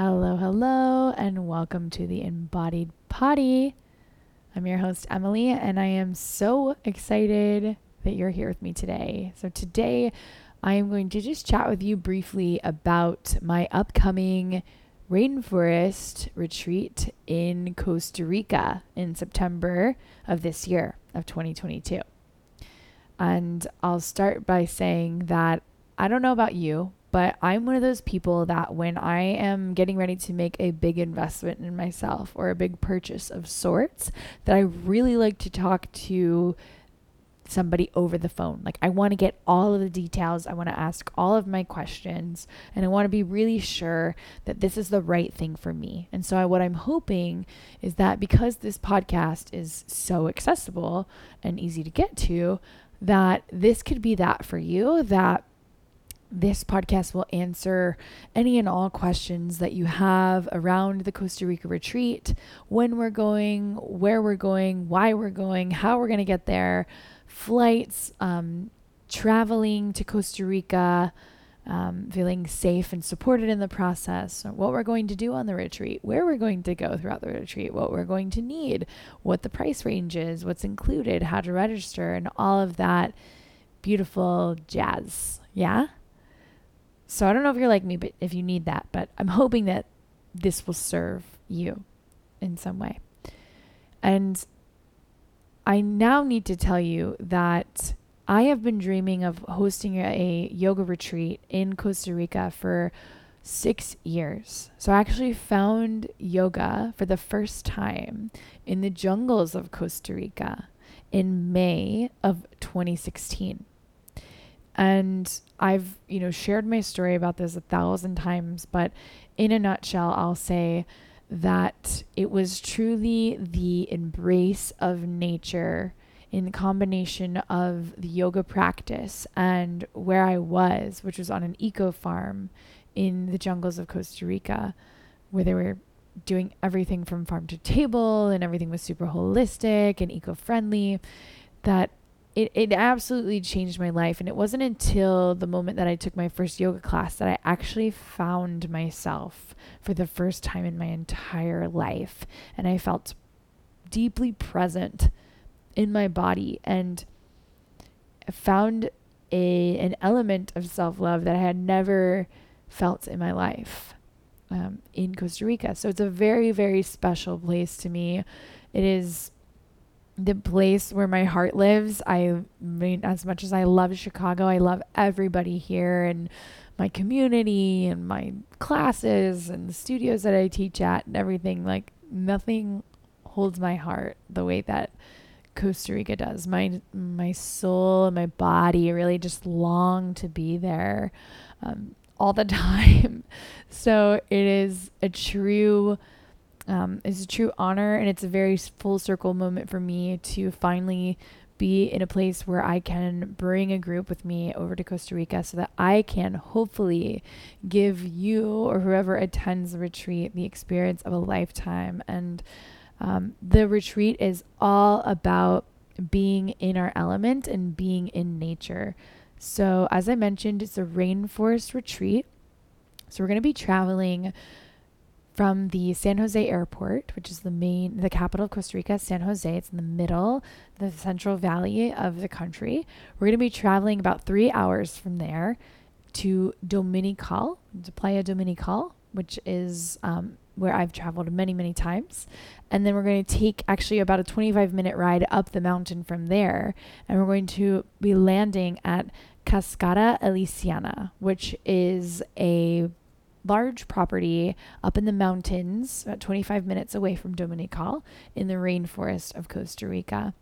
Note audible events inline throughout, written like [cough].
Hello, hello, and welcome to the Embodied Potty. I'm your host, Emily, and I am so excited that you're here with me today. So, today I am going to just chat with you briefly about my upcoming rainforest retreat in Costa Rica in September of this year, of 2022. And I'll start by saying that I don't know about you, but I'm one of those people that when I am getting ready to make a big investment in myself or a big purchase of sorts, that I really like to talk to somebody over the phone. Like I want to get all of the details, I want to ask all of my questions, and I want to be really sure that this is the right thing for me. And so I, what I'm hoping is that because this podcast is so accessible and easy to get to, that this could be that for you that this podcast will answer any and all questions that you have around the Costa Rica retreat, when we're going, where we're going, why we're going, how we're going to get there, flights, um, traveling to Costa Rica, um, feeling safe and supported in the process, what we're going to do on the retreat, where we're going to go throughout the retreat, what we're going to need, what the price range is, what's included, how to register, and all of that beautiful jazz. Yeah? So I don't know if you're like me, but if you need that, but I'm hoping that this will serve you in some way. And I now need to tell you that I have been dreaming of hosting a yoga retreat in Costa Rica for six years. So I actually found yoga for the first time in the jungles of Costa Rica in May of 2016. And I've, you know, shared my story about this a thousand times, but in a nutshell, I'll say that it was truly the embrace of nature in combination of the yoga practice and where I was, which was on an eco farm in the jungles of Costa Rica, where they were doing everything from farm to table and everything was super holistic and eco friendly, that it, it absolutely changed my life. And it wasn't until the moment that I took my first yoga class that I actually found myself for the first time in my entire life. And I felt deeply present in my body and found a an element of self-love that I had never felt in my life um, in Costa Rica. So it's a very, very special place to me. It is the place where my heart lives. I mean, as much as I love Chicago, I love everybody here and my community and my classes and the studios that I teach at and everything. Like, nothing holds my heart the way that Costa Rica does. My my soul and my body really just long to be there um, all the [laughs] time. so it is a true um, it's a true honor and it's a very full circle moment for me to finally be in a place where I can bring a group with me over to Costa Rica so that I can hopefully give you or whoever attends the retreat the experience of a lifetime. And um, the retreat is all about being in our element and being in nature. So, as I mentioned, it's a rainforest retreat. So, we're going to be traveling from the San Jose airport, which is the main, the capital of Costa Rica, San Jose. It's in the middle, the central valley of the country. We're going to be traveling about three hours from there to Dominical, to Playa Dominical, which is um, where I've traveled many, many times. And then we're going to take actually about a 25 minute ride up the mountain from there. And we're going to be landing at Cascada Elysiana, which is a large property up in the mountains, about 25 minutes away from Dominical, in the rainforest of Costa Rica.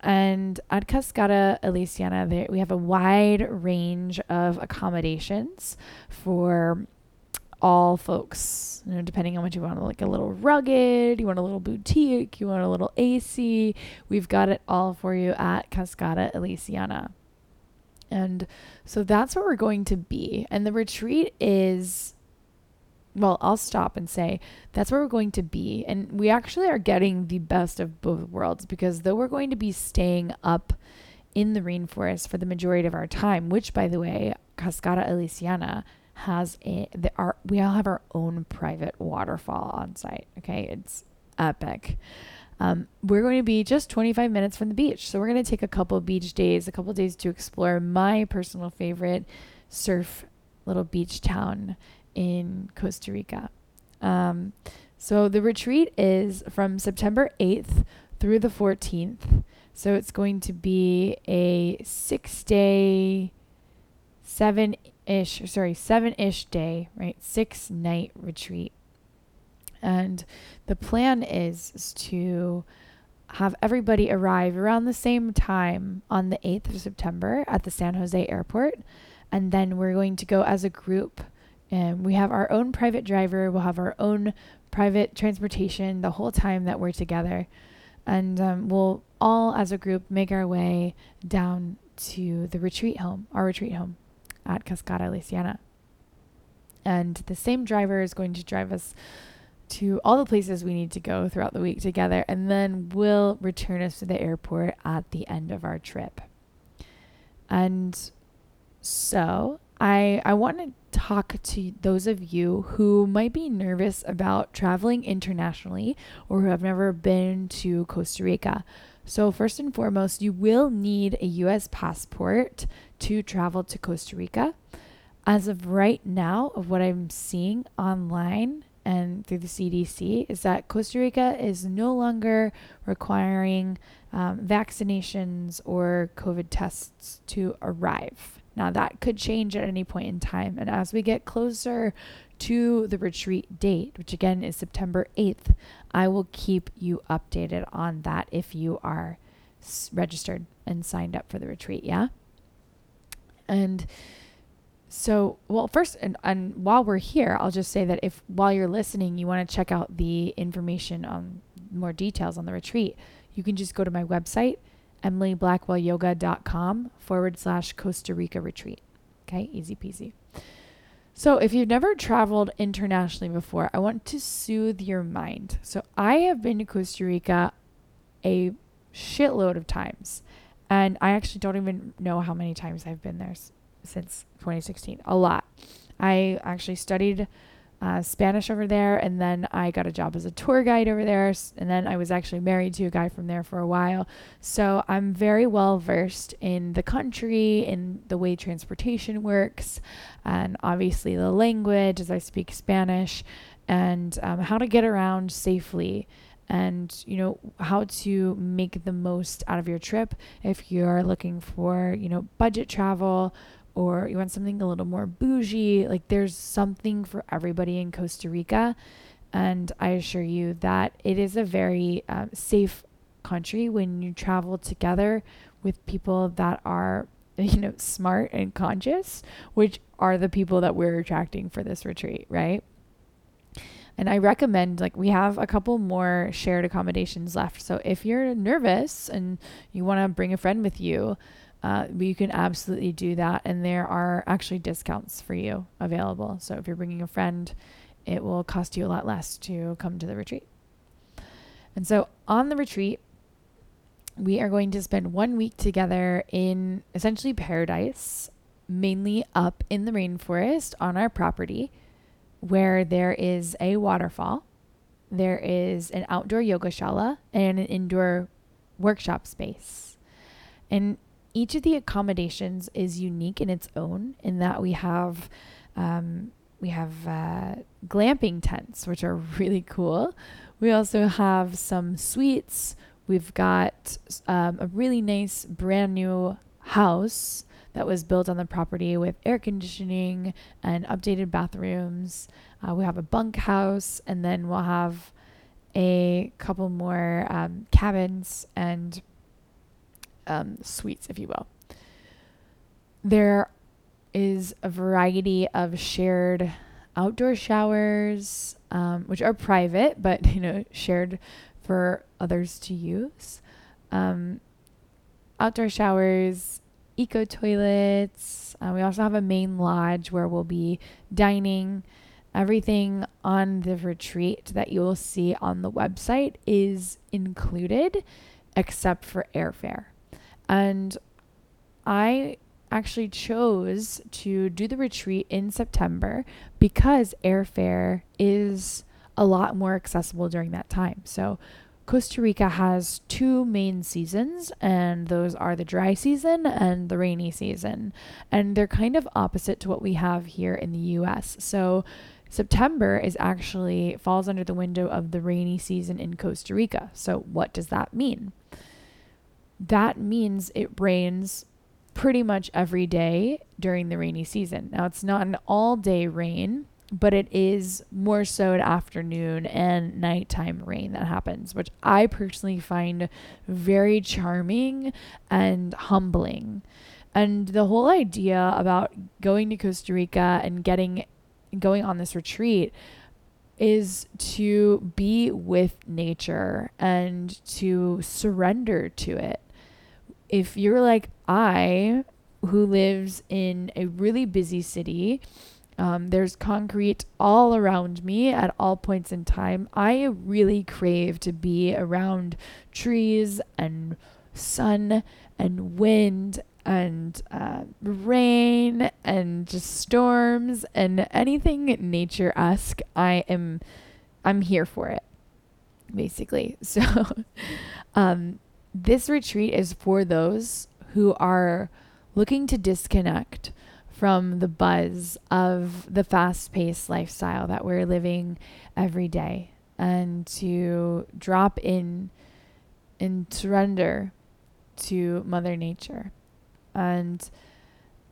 And at Cascada Elysiana, there, we have a wide range of accommodations for all folks, you know, depending on what you want, like a little rugged, you want a little boutique, you want a little AC. We've got it all for you at Cascada Elysiana. And so that's where we're going to be. And the retreat is well, I'll stop and say that's where we're going to be. And we actually are getting the best of both worlds because though we're going to be staying up in the rainforest for the majority of our time, which, by the way, Cascada Elysiana has a the, our we all have our own private waterfall on site. Okay, it's epic. Um, we're going to be just 25 minutes from the beach, so we're going to take a couple beach days, a couple days to explore my personal favorite surf little beach town in Costa Rica. Um, so the retreat is from September 8th through the 14th. So it's going to be a six day, seven ish, sorry, seven ish day, right? Six night retreat. And the plan is, is to have everybody arrive around the same time on the 8th of September at the San Jose airport. And then we're going to go as a group. And we have our own private driver, we'll have our own private transportation the whole time that we're together. And um, we'll all, as a group, make our way down to the retreat home, our retreat home at Cascada Elysiana. And the same driver is going to drive us to all the places we need to go throughout the week together, and then will return us to the airport at the end of our trip. And so I I want to talk to those of you who might be nervous about traveling internationally or who have never been to Costa Rica. So, first and foremost, you will need a US passport to travel to Costa Rica. As of right now, of what I'm seeing online and through the CDC, is that Costa Rica is no longer requiring um, vaccinations or COVID tests to arrive. Now, that could change at any point in time. And as we get closer to the retreat date, which again is September 8th, I will keep you updated on that if you are registered and signed up for the retreat. Yeah. And so, well, first, and, and while we're here, I'll just say that if while you're listening, you want to check out the information on more details on the retreat, you can just go to my website, emilyblackwellyoga.com forward slash Costa Rica retreat. Okay, easy peasy. So, if you've never traveled internationally before, I want to soothe your mind. So, I have been to Costa Rica a shitload of times, and I actually don't even know how many times I've been there s- since 2016. A lot. I actually studied uh, Spanish over there, and then I got a job as a tour guide over there, and then I was actually married to a guy from there for a while. So I'm very well versed in the country, in the way transportation works, and obviously the language as I speak Spanish, and um, how to get around safely. And you know how to make the most out of your trip if you're looking for you know budget travel or you want something a little more bougie, like there's something for everybody in Costa Rica. And I assure you that it is a very um, safe country when you travel together with people that are, [laughs] you know, smart and conscious, which are the people that we're attracting for this retreat, right? And I recommend, like, we have a couple more shared accommodations left. So if you're nervous and you want to bring a friend with you, uh, you can absolutely do that. And there are actually discounts for you available. So if you're bringing a friend, it will cost you a lot less to come to the retreat. And so on the retreat, we are going to spend one week together in essentially paradise, mainly up in the rainforest on our property, where there is a waterfall, there is an outdoor yoga shala, and an indoor workshop space. And each of the accommodations is unique in its own, in that we have um, we have uh, glamping tents, which are [laughs] really cool. We also have some suites. We've got um, a really nice brand new house that was built on the property with air conditioning and updated bathrooms. Uh, we have a bunk house, and then we'll have a couple more um, cabins and um, suites, if you will. There is a variety of shared outdoor showers, um, which are private, but [laughs] you know shared for others to use. Um, outdoor showers, eco toilets. Uh, we also have a main lodge where we'll be dining. Everything on the retreat that you will see on the website is included except for airfare. And I actually chose to do the retreat in September because airfare is a lot more accessible during that time. So, Costa Rica has two main seasons, and those are the dry season and the rainy season. And they're kind of opposite to what we have here in the US. So, September is actually falls under the window of the rainy season in Costa Rica. So, what does that mean? That means it rains pretty much every day during the rainy season. Now, it's not an all day rain, but it is more so at afternoon and nighttime rain that happens, which I personally find very charming and humbling. And the whole idea about going to Costa Rica and getting going on this retreat is to be with nature and to surrender to it. If you're like I, who lives in a really busy city, um, there's concrete all around me at all points in time. I really crave to be around trees and sun and wind and uh, rain and just storms and anything nature esque. I am, I'm here for it, basically. [laughs] So, um, this retreat is for those who are looking to disconnect from the buzz of the fast paced lifestyle that we're living every day and to drop in and surrender to Mother Nature. And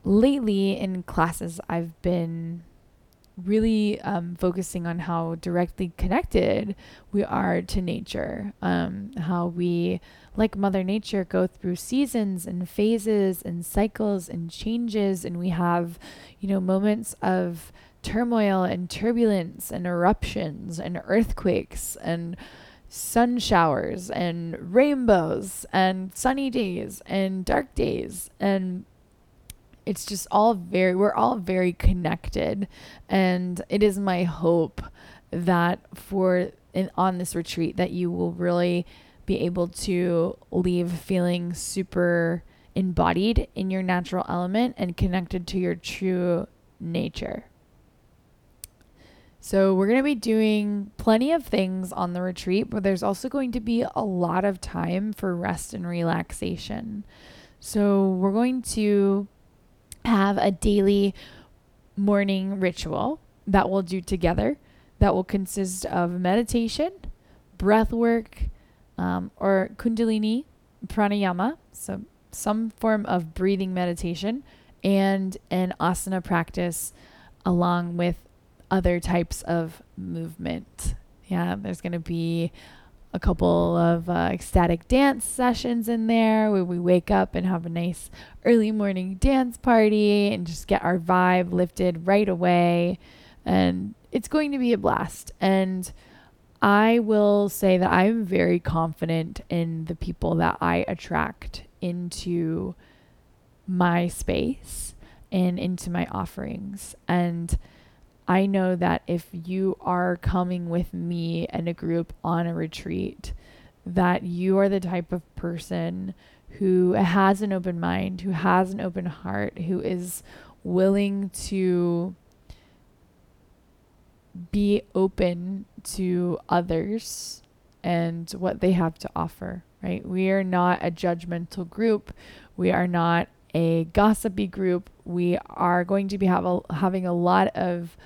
lately in classes, I've been really um, focusing on how directly connected we are to nature, um, how we, like Mother Nature, go through seasons and phases and cycles and changes, and we have, you know, moments of turmoil and turbulence and eruptions and earthquakes and sun showers and rainbows and sunny days and dark days. And it's just all very we're all very connected. And it is my hope that for in, on this retreat that you will really be able to leave feeling super embodied in your natural element and connected to your true nature. So, we're going to be doing plenty of things on the retreat, but there's also going to be a lot of time for rest and relaxation. So, we're going to have a daily morning ritual that we'll do together that will consist of meditation, breath work, um, or kundalini pranayama, so some form of breathing meditation, and an asana practice along with other types of movement. Yeah, there's going to be a couple of uh, ecstatic dance sessions in there where we wake up and have a nice early morning dance party and just get our vibe lifted right away. And it's going to be a blast. And I will say that I'm very confident in the people that I attract into my space and into my offerings. And I know that if you are coming with me and a group on a retreat, that you are the type of person who has an open mind, who has an open heart, who is willing to be open to others and what they have to offer, right? We are not a judgmental group. We are not a gossipy group. We are going to be a, having a lot of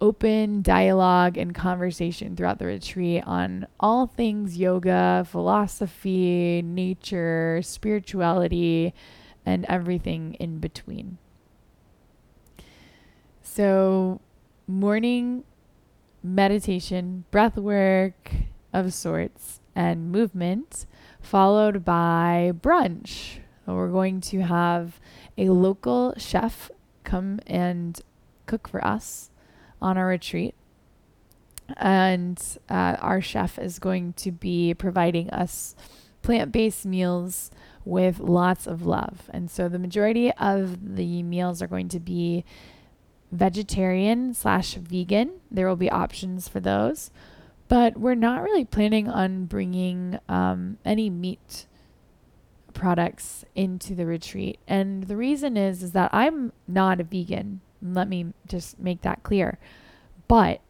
open dialogue and conversation throughout the retreat on all things yoga, philosophy, nature, spirituality, and everything in between. So, morning meditation, breath work of sorts, and movement, followed by brunch. We're going to have a local chef come and cook for us on our retreat. And uh, our chef is going to be providing us plant based meals with lots of love. And so the majority of the meals are going to be vegetarian slash vegan. There will be options for those. But we're not really planning on bringing um, any meat products into the retreat. And the reason is is that I'm not a vegan. Let me just make that clear. But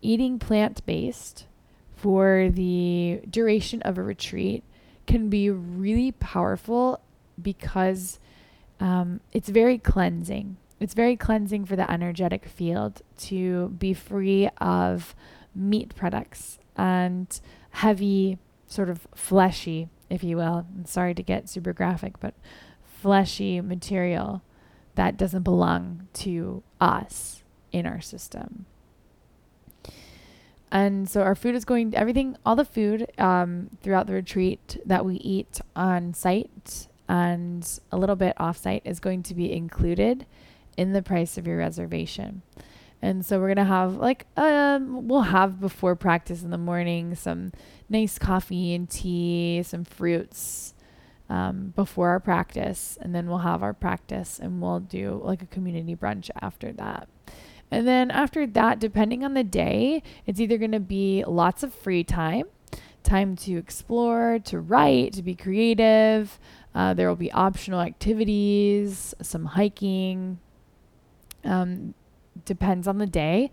eating plant-based for the duration of a retreat can be really powerful because um, it's very cleansing. It's very cleansing for the energetic field to be free of meat products and heavy, sort of fleshy, if you will. I'm sorry to get super graphic, but fleshy material that doesn't belong to us in our system. And so our food is going, everything, all the food um, throughout the retreat that we eat on site and a little bit off site is going to be included in the price of your reservation. And so we're going to have like, um, we'll have before practice in the morning some nice coffee and tea, some fruits um, before our practice. And then we'll have our practice and we'll do like a community brunch after that. And then after that, depending on the day, it's either going to be lots of free time, time to explore, to write, to be creative. Uh, there will be optional activities, some hiking. Um, depends on the day.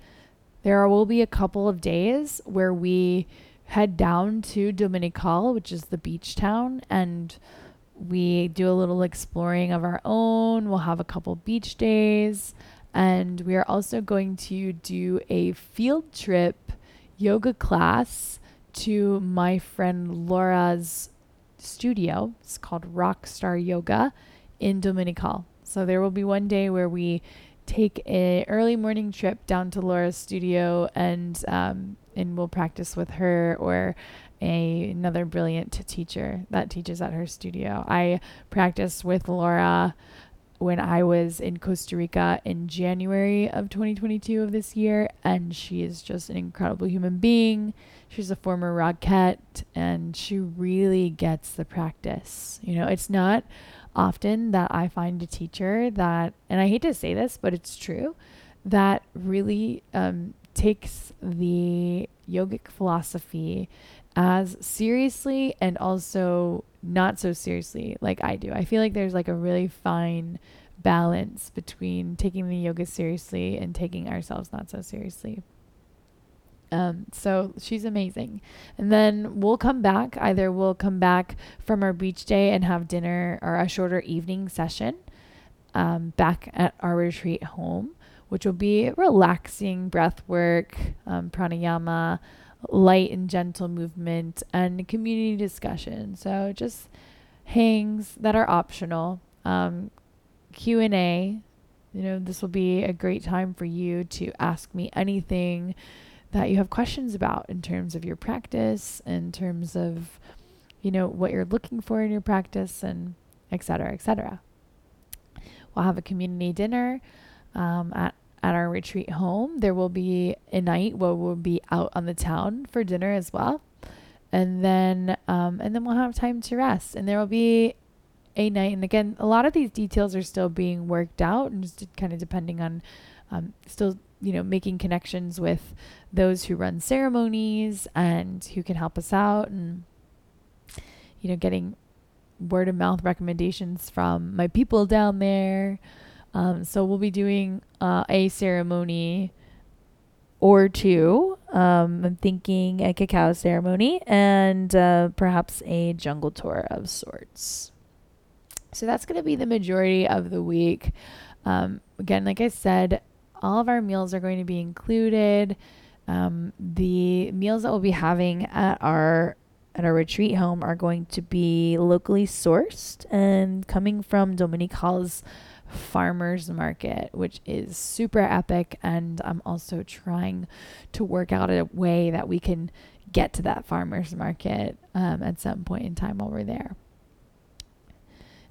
There will be a couple of days where we head down to Dominical, which is the beach town, and we do a little exploring of our own. We'll have a couple beach days. And we are also going to do a field trip yoga class to my friend Laura's studio. It's called Rockstar Yoga in Dominical. So there will be one day where we take a early morning trip down to Laura's studio and um, and we'll practice with her or a, another brilliant teacher that teaches at her studio. I practiced with Laura when I was in Costa Rica in January of 2022 of this year, and she is just an incredible human being. She's a former Rockette, and she really gets the practice. You know, it's not often that I find a teacher that, and I hate to say this, but it's true, that really um, takes the yogic philosophy as seriously and also not so seriously like I do. I feel like there's like a really fine balance between taking the yoga seriously and taking ourselves not so seriously. Um, so she's amazing. And then we'll come back. Either we'll come back from our beach day and have dinner or a shorter evening session um, back at our retreat home, which will be relaxing breath work, um, pranayama, light and gentle movement, and community discussion. So just hangs that are optional. Um, Q and A. You know, this will be a great time for you to ask me anything that you have questions about in terms of your practice, in terms of, you know, what you're looking for in your practice, and et cetera, et cetera. We'll have a community dinner um, at at our retreat home. There will be a night where we'll be out on the town for dinner as well. And then um, and then we'll have time to rest. And there will be a night. And again, a lot of these details are still being worked out and just kind of depending on um, still, you know, making connections with those who run ceremonies and who can help us out and, you know, getting word of mouth recommendations from my people down there. Um, so we'll be doing uh, a ceremony or two. Um, I'm thinking a cacao ceremony and uh, perhaps a jungle tour of sorts. So that's going to be the majority of the week. Um, again, like I said, all of our meals are going to be included. Um, the meals that we'll be having at our at our retreat home are going to be locally sourced and coming from Dominical's farmers market, which is super epic. And I'm also trying to work out a way that we can get to that farmers market um, at some point in time while we're there.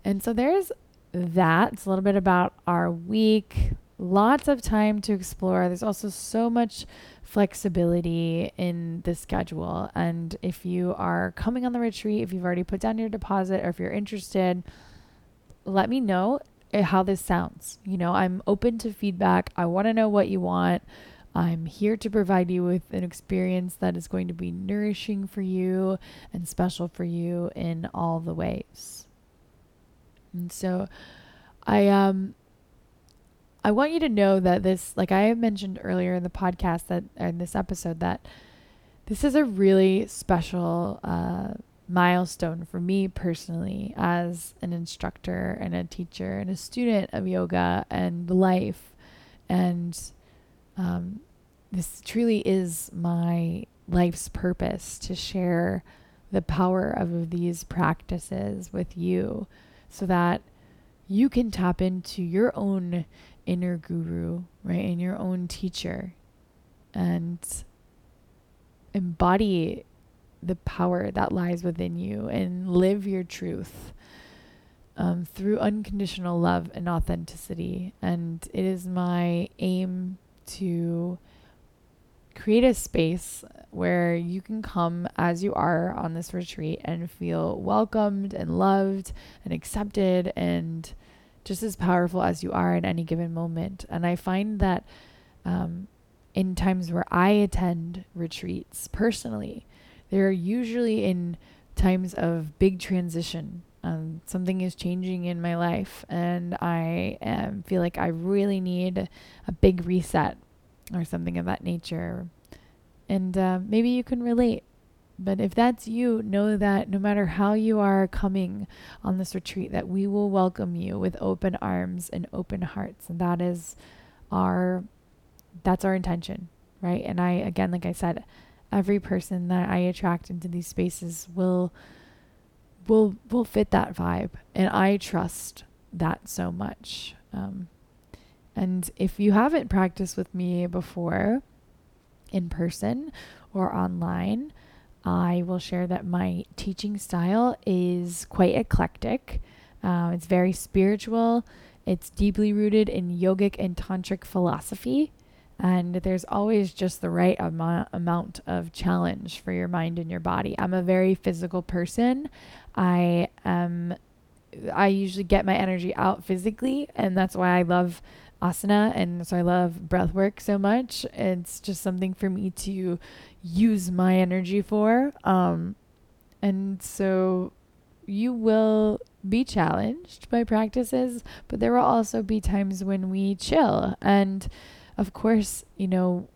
And so there's that. It's a little bit about our week. Lots of time to explore. There's also so much flexibility in the schedule. And if you are coming on the retreat, if you've already put down your deposit, or if you're interested, let me know how this sounds. You know, I'm open to feedback. I want to know what you want. I'm here to provide you with an experience that is going to be nourishing for you and special for you in all the ways. And so I um I want you to know that this like I mentioned earlier in the podcast that in this episode that this is a really special uh milestone for me personally as an instructor and a teacher and a student of yoga and life. And um, this truly is my life's purpose to share the power of these practices with you so that you can tap into your own inner guru, right? And your own teacher and embody the power that lies within you and live your truth um, through unconditional love and authenticity. And it is my aim to create a space where you can come as you are on this retreat and feel welcomed and loved and accepted and just as powerful as you are in any given moment. And I find that um, in times where I attend retreats personally, they're usually in times of big transition. Um, something is changing in my life, and I um, feel like I really need a big reset or something of that nature. And uh, maybe you can relate. But if that's you, know that no matter how you are coming on this retreat, that we will welcome you with open arms and open hearts. And that is our that's our intention, right? And I again, like I said, every person that I attract into these spaces will will will fit that vibe and I trust that so much. Um, and if you haven't practiced with me before in person or online, I will share that my teaching style is quite eclectic. Uh, it's very spiritual. It's deeply rooted in yogic and tantric philosophy. And there's always just the right am- amount of challenge for your mind and your body. I'm a very physical person. I am. I usually get my energy out physically, and that's why I love asana and so I love breath work so much. It's just something for me to use my energy for. Um, and so you will be challenged by practices, but there will also be times when we chill and of course, you know,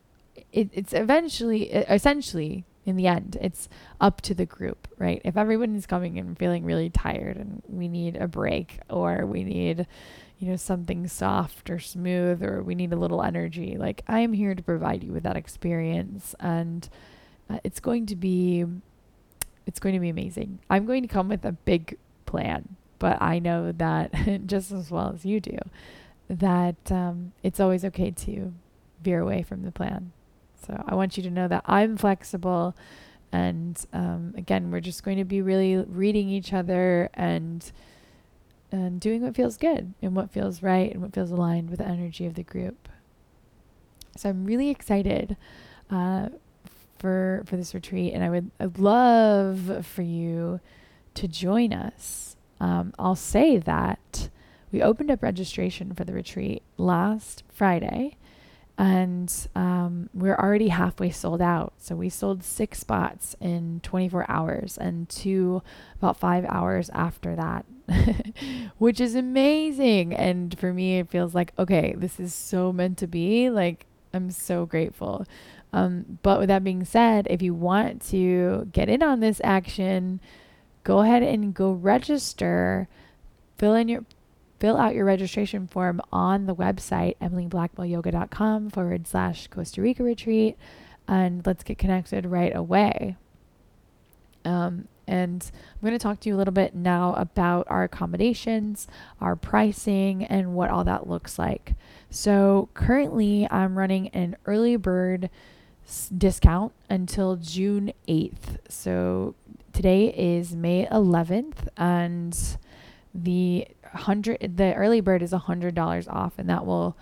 it, it's eventually, essentially, in the end, it's up to the group, right? If everyone is coming and feeling really tired and we need a break or we need, you know, something soft or smooth or we need a little energy, like I'm here to provide you with that experience. And uh, it's going to be, it's going to be amazing. I'm going to come with a big plan, but I know that [laughs] just as well as you do that um, it's always okay to veer away from the plan. So I want you to know that I'm flexible. And um, again, we're just going to be really reading each other and and doing what feels good and what feels right and what feels aligned with the energy of the group. So I'm really excited uh, for for this retreat, and I would I'd love for you to join us. Um, I'll say that we opened up registration for the retreat last Friday and um, we're already halfway sold out. So we sold six spots in 24 hours and two about five hours after that, [laughs] which is amazing. And for me, it feels like, okay, this is so meant to be. Like, I'm so grateful. Um, but with that being said, if you want to get in on this action, go ahead and go register, fill in your fill out your registration form on the website, emilyblackwellyoga.com forward slash Costa Rica retreat, and let's get connected right away. Um, and I'm going to talk to you a little bit now about our accommodations, our pricing, and what all that looks like. So, currently, I'm running an early bird discount until June 8th. So, today is May 11th, and the hundred the early bird is hundred dollars off and that will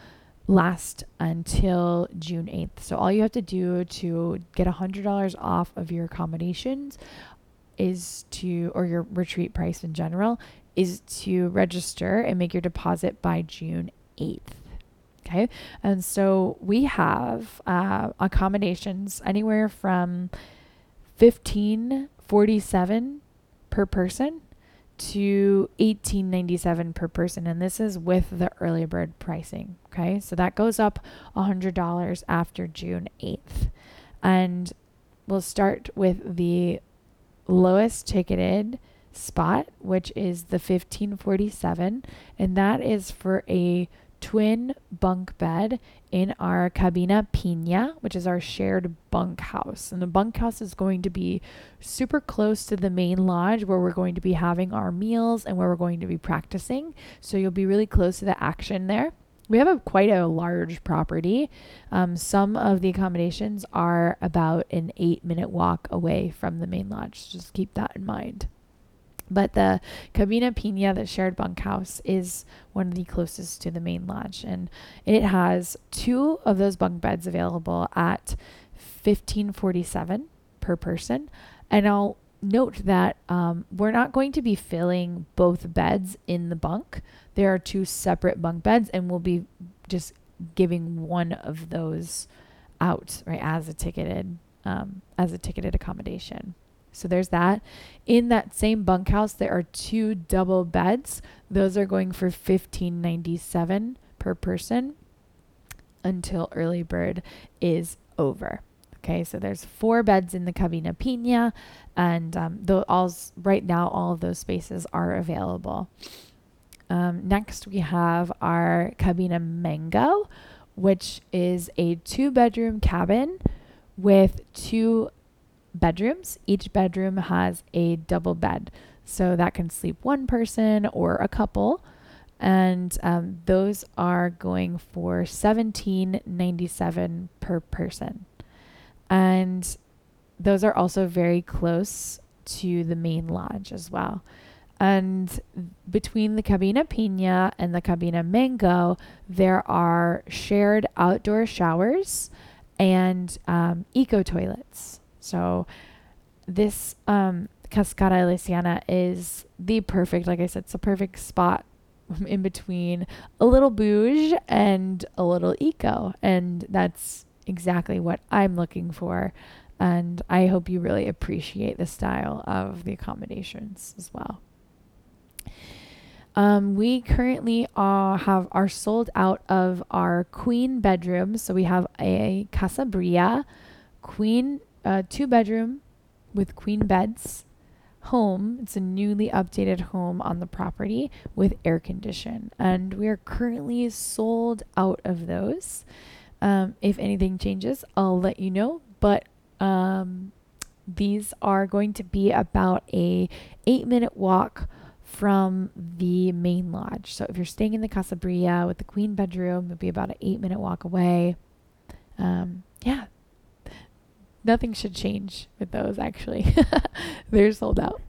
last until June 8th. So all you have to do to get hundred dollars off of your accommodations is to or your retreat price in general is to register and make your deposit by June 8th. Okay. And so we have uh, accommodations anywhere from 1547 per person to 1897 per person and this is with the early bird pricing okay so that goes up $100 after june 8th and we'll start with the lowest ticketed spot which is the 1547 and that is for a twin bunk bed in our cabina pina, which is our shared bunkhouse. And the bunkhouse is going to be super close to the main lodge where we're going to be having our meals and where we're going to be practicing. So you'll be really close to the action there. We have a quite a large property. Um, some of the accommodations are about an eight minute walk away from the main lodge. Just keep that in mind. But the Cabina Pina, the shared bunkhouse, is one of the closest to the main lodge. And it has two of those bunk beds available at 1547 per person. And I'll note that um, we're not going to be filling both beds in the bunk. There are two separate bunk beds, and we'll be just giving one of those out, right, as a ticketed um, as a ticketed accommodation. So there's that. In that same bunkhouse, there are two double beds. Those are going for 1597 per person until early bird is over. Okay, so there's four beds in the Cabina Pina, and um, all's, right now all of those spaces are available. Um, next, we have our Cabina Mango, which is a two bedroom cabin with two bedrooms. Each bedroom has a double bed. So that can sleep one person or a couple. And um, those are going for seventeen ninety seven per person. And those are also very close to the main lodge as well. And between the Cabina Pina and the Cabina Mango, there are shared outdoor showers and um, eco toilets. So this um, Cascada Elysiana is the perfect, like I said, it's a perfect spot [laughs] in between a little bouge and a little eco. And that's exactly what I'm looking for. And I hope you really appreciate the style of the accommodations as well. Um, we currently uh, have are sold out of our queen bedrooms. So we have a Casa Bria queen a two bedroom with queen beds home. It's a newly updated home on the property with air condition, and we are currently sold out of those. Um, if anything changes, I'll let you know. But um, these are going to be about a eight minute walk from the main lodge. So if you're staying in the Casa Bria with the queen bedroom, it'll be about an eight minute walk away. Um, yeah, nothing should change with those actually. [laughs] They're sold out.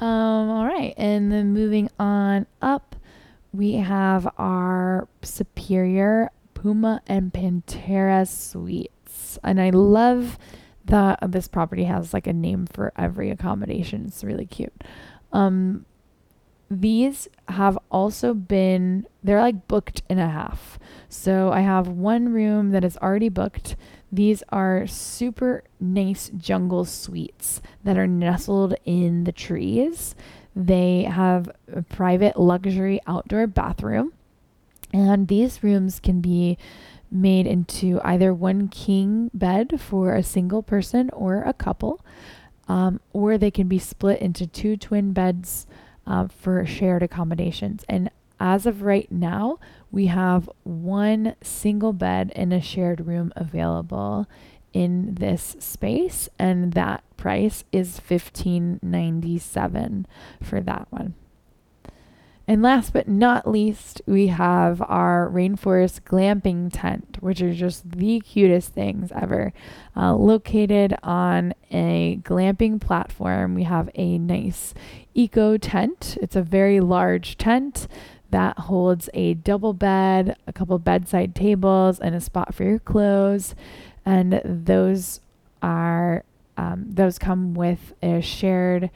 Um, all right, and then moving on up, we have our Superior Puma and Pantera suites, and I love that this property has like a name for every accommodation. It's really cute. Um, these have also been they're like booked in a half. So I have one room that is already booked these are super nice jungle suites that are nestled in the trees. They have a private luxury outdoor bathroom. And these rooms can be made into either one king bed for a single person or a couple, um, or they can be split into two twin beds uh, for shared accommodations. And as of right now, we have one single bed in a shared room available in this space and that price is 1597 for that one. And last but not least, we have our rainforest glamping tent, which are just the cutest things ever. Uh, located on a glamping platform, we have a nice eco tent. It's a very large tent that holds a double bed, a couple bedside tables, and a spot for your clothes. And those are um, those come with a shared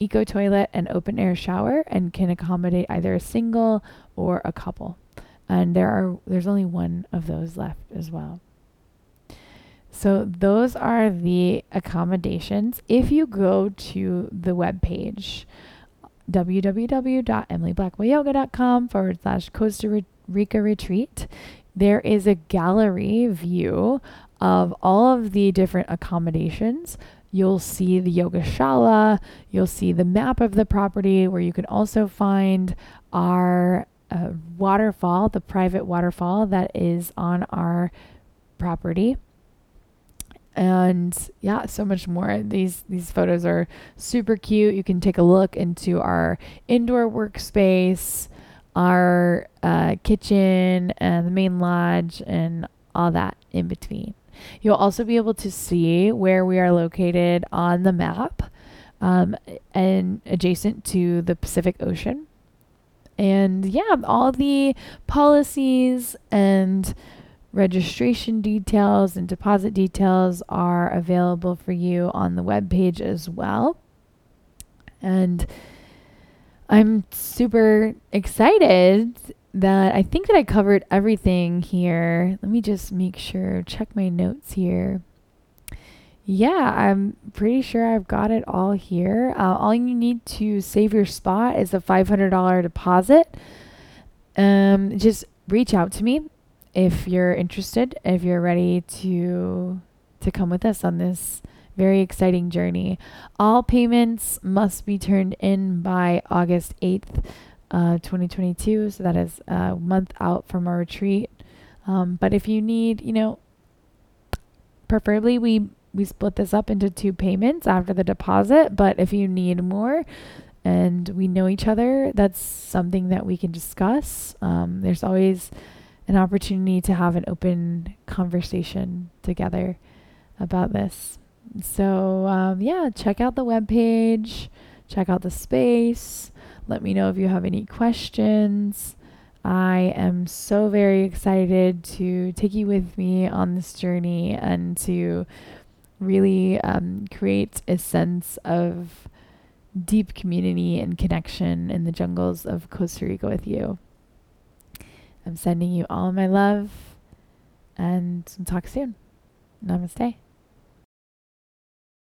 eco toilet and open air shower and can accommodate either a single or a couple. and there are there's only one of those left as well. So those are the accommodations. If you go to the web page www.emilyblackwellyoga.com forward slash Costa Rica retreat, there is a gallery view of all of the different accommodations. You'll see the yoga shala, you'll see the map of the property where you can also find our uh, waterfall, the private waterfall that is on our property. And yeah so much more. These these photos are super cute. You can take a look into our indoor workspace our uh, kitchen and the main lodge and all that in between you'll also be able to see where we are located on the map um, and adjacent to the pacific ocean and yeah all the policies and registration details and deposit details are available for you on the web page as well. And I'm super excited that I think that I covered everything here. Let me just make sure, check my notes here. Yeah, I'm pretty sure I've got it all here. Uh, all you need to save your spot is a $500 deposit. Um, just reach out to me if you're interested, if you're ready to to come with us on this very exciting journey. All payments must be turned in by August 8th, uh, 2022. So that is a month out from our retreat. Um, but if you need, you know, preferably we we split this up into two payments after the deposit. But if you need more, and we know each other, that's something that we can discuss. Um, there's always an opportunity to have an open conversation together about this. So, um, yeah, check out the webpage, check out the space. Let me know if you have any questions. I am so very excited to take you with me on this journey and to really um, create a sense of deep community and connection in the jungles of Costa Rica with you. I'm sending you all my love and talk soon. Namaste.